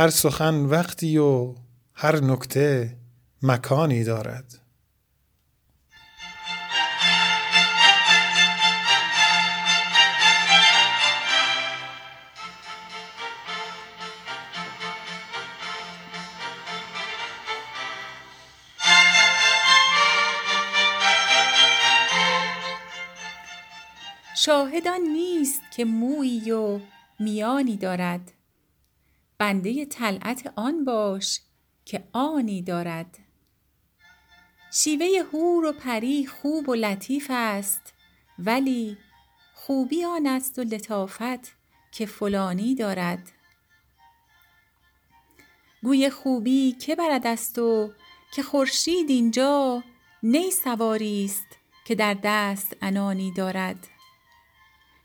هر سخن وقتی و هر نکته مکانی دارد. شاهدان نیست که مویی و میانی دارد. بنده طلعت آن باش که آنی دارد. شیوه حور و پری خوب و لطیف است ولی خوبی آن است و لطافت که فلانی دارد. گوی خوبی که برد است و که خورشید اینجا نی سواری است که در دست عنانی دارد.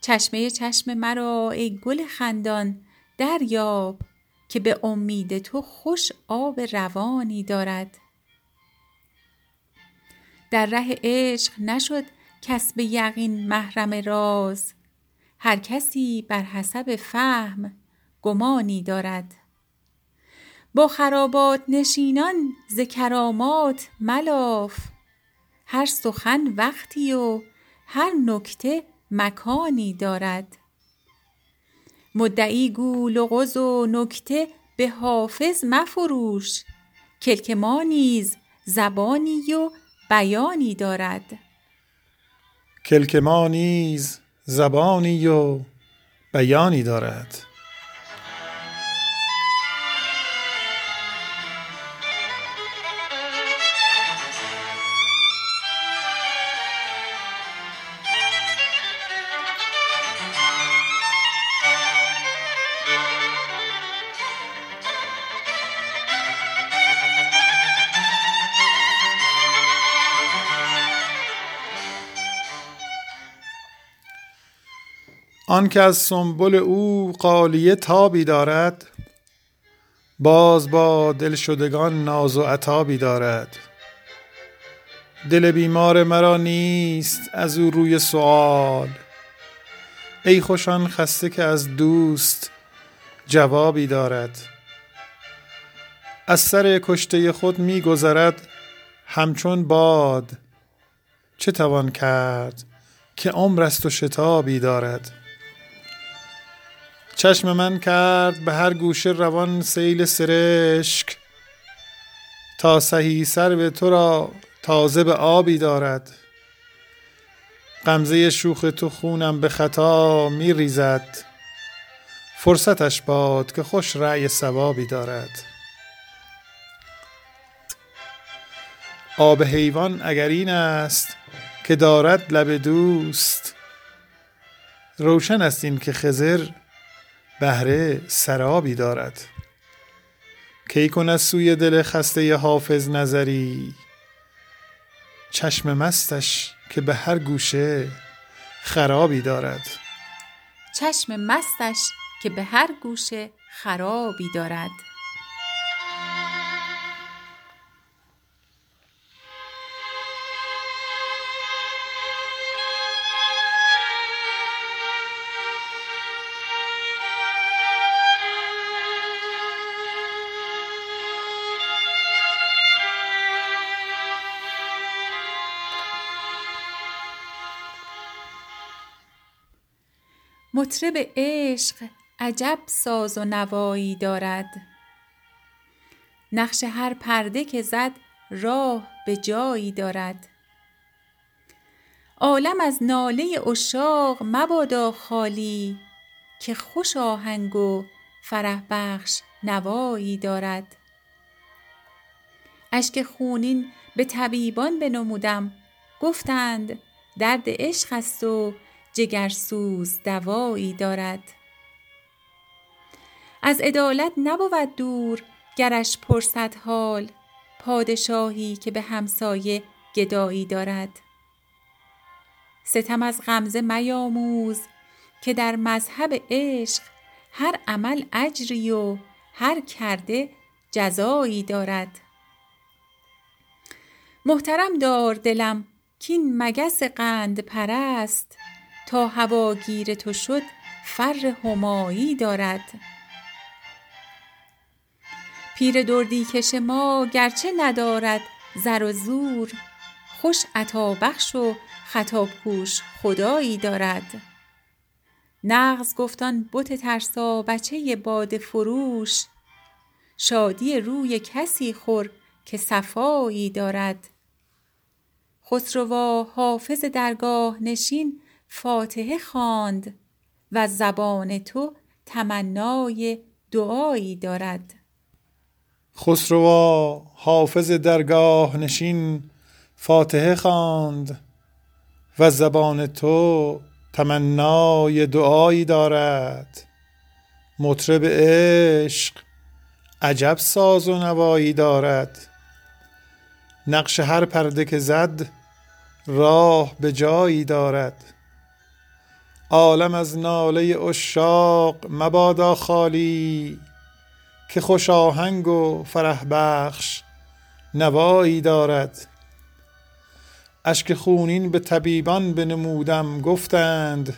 چشمه چشم مرا ای گل خندان دریاب که به امید تو خوش آب روانی دارد. در ره عشق نشد کس به یقین محرم راز. هر کسی بر حسب فهم گمانی دارد. با خرابات نشینان ز کرامات ملاف. هر سخن وقتی و هر نکته مکانی دارد. مدعی گو لغز و نکته به حافظ مفروش. کلک ما نیز زبانی و بیانی دارد. کلک ما نیز زبانی و بیانی دارد. آن که از سنبل او غالیه تابی دارد باز با دلشدگان ناز و عتابی دارد. دل بیمار مرا نیست از او روی سؤال ای خوش آن خسته که از دوست جوابی دارد. از سر کشته خود می گذرد همچون باد چه توان کرد که عمر است و شتابی دارد؟ چشم من کرد به هر گوشه روان سیل سرشک. تا سهی سر به تو را تازه به آبی دارد. غمزه شوخ تو خونم به خطا می ریزد. فرصتش باد که خوش رأی ثوابی دارد. آب حیوان اگر این است که دارد لب دوست روشن است این که خضر بهره سرابی دارد. کی کند سوی دل خسته حافظ نظری؟ چشم مستش که به هر گوشه خرابی دارد. چشم مستش که به هر گوشه خرابی دارد. مطرب عشق عجب ساز و نوایی دارد. نقش هر پرده که زد راه به جایی دارد. عالم از ناله عشاق مبادا خالی که خوش آهنگ و فرح بخش نوایی دارد. اشک خونین به طبیبان بنمودم گفتند درد عشق است و جگرسوز دوایی دارد. از عدالت نبود دور گرش پرسد حال پادشاهی که به همسایه گدایی دارد. ستم از غمزه میاموز که در مذهب عشق هر عمل اجری و هر کرده جزایی دارد. محترم دار دلم کین مگس قند پرست تا هواگیر تو شد فر همایی دارد. پیر دردی کش ما گرچه ندارد زر و زور. خوش عطا بخش و خطا پوش خدایی دارد. نغز گفتان بت ترسا بچه باد فروش. شادی روی کسی خور که صفایی دارد. خسروا حافظ درگاه نشین فاتحه خواند و زبان تو تمنای دعایی دارد. خسروا حافظ درگاه نشین فاتحه خواند و زبان تو تمنای دعایی دارد. مطرب عشق عجب ساز و نوایی دارد. نقش هر پرده که زد راه به جایی دارد. عالم از ناله عشاق مبادا خالی که خوش آهنگ و فرح بخش نوایی دارد. اشک خونین به طبیبان بنمودم گفتند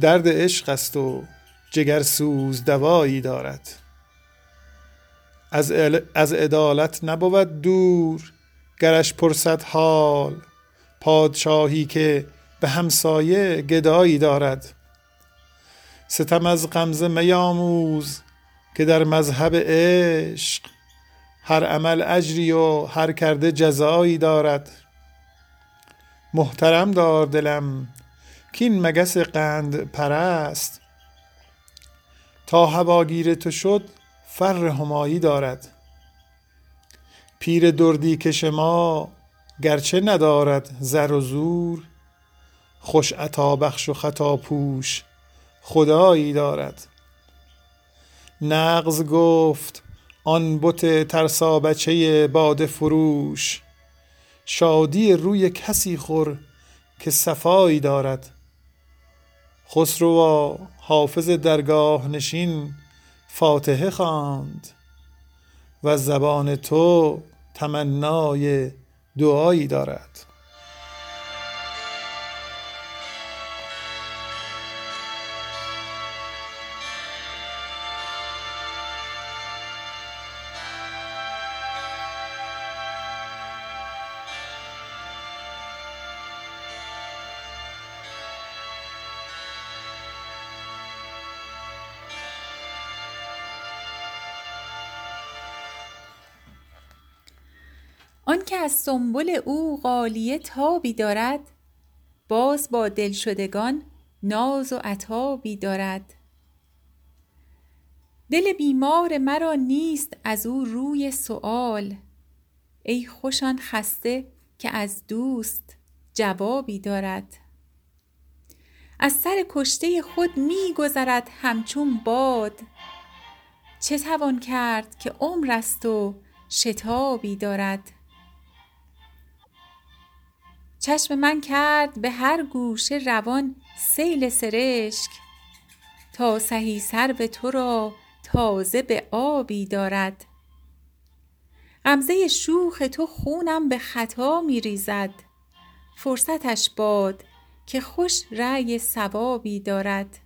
درد عشق است و جگرسوز دوایی دارد. از, از عدالت نبود دور گرش پرسد حال پادشاهی که به همسایه گدایی دارد. ستم از غمزه میاموز که در مذهب عشق هر عمل اجری و هر کرده جزایی دارد. محترم دار دلم کین مگس قند پرست. تا هواگیر تو شد فر همایی دارد. پیر دردی کش ما گرچه ندارد زر و زور خوش عطا بخش و خطا پوش. خدایی دارد. نغز گفت آن بت ترسا بچه باد فروش. شادی روی کسی خور که صفایی دارد. خسروا حافظ درگاه نشین فاتحه خواند. و زبان تو تمنای دعایی دارد. آنکه از سنبل او غالیه تابی دارد باز با دلشدگان ناز و عتابی دارد. دل بیمار مرا نیست از او روی سؤال ای خوش آن خسته که از دوست جوابی دارد. از سر کشته خود می گذرد همچون باد چه توان کرد که عمر است و شتابی دارد؟ چشم من کرد به هر گوشه روان سیل سرشک. تا سهی سرو تو را تازه به آبی دارد. غمزه شوخ تو خونم به خطا می ریزد. فرصتش باد که خوش رأی صوابی دارد.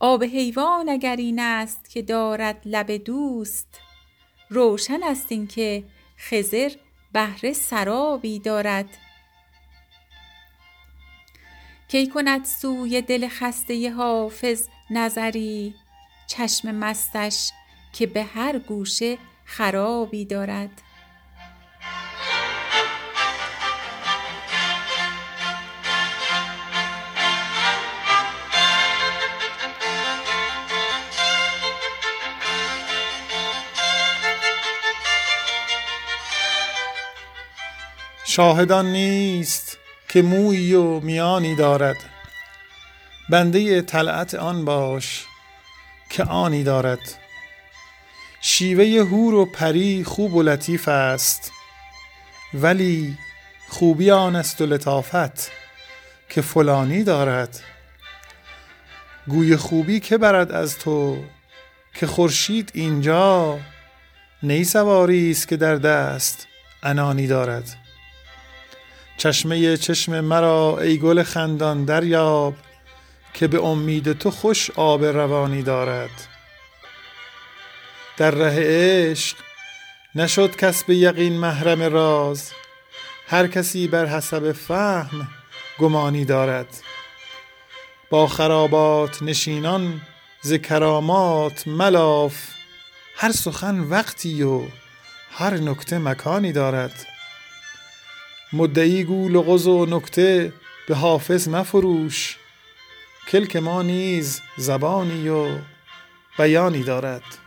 آب حیوان اگر این است که دارد لب دوست روشن است این که خضر بهره سرابی دارد. کی کند سوی دل خسته حافظ نظری؟ چشم مستش که به هر گوشه خرابی دارد. شاهدان نیست که مویی و میانی دارد. بنده طلعت آن باش که آنی دارد. شیوه هور و پری خوب و لطیف است ولی خوبی آن است و لطافت که فلانی دارد. گوی خوبی که برد از تو که خورشید اینجا نی سواری است که در دست انانی دارد. چشمه چشم مرا ای گل خندان دریاب که به امید تو خوش آب روانی دارد. در ره عشق نشد کس به یقین محرم راز هر کسی بر حسب فهم گمانی دارد. با خرابات نشینان ز کرامات ملاف هر سخن وقتی و هر نکته مکانی دارد. مدعی گو لغز و نکته به حافظ مفروش کلک ما نیز زبانی و بیانی دارد.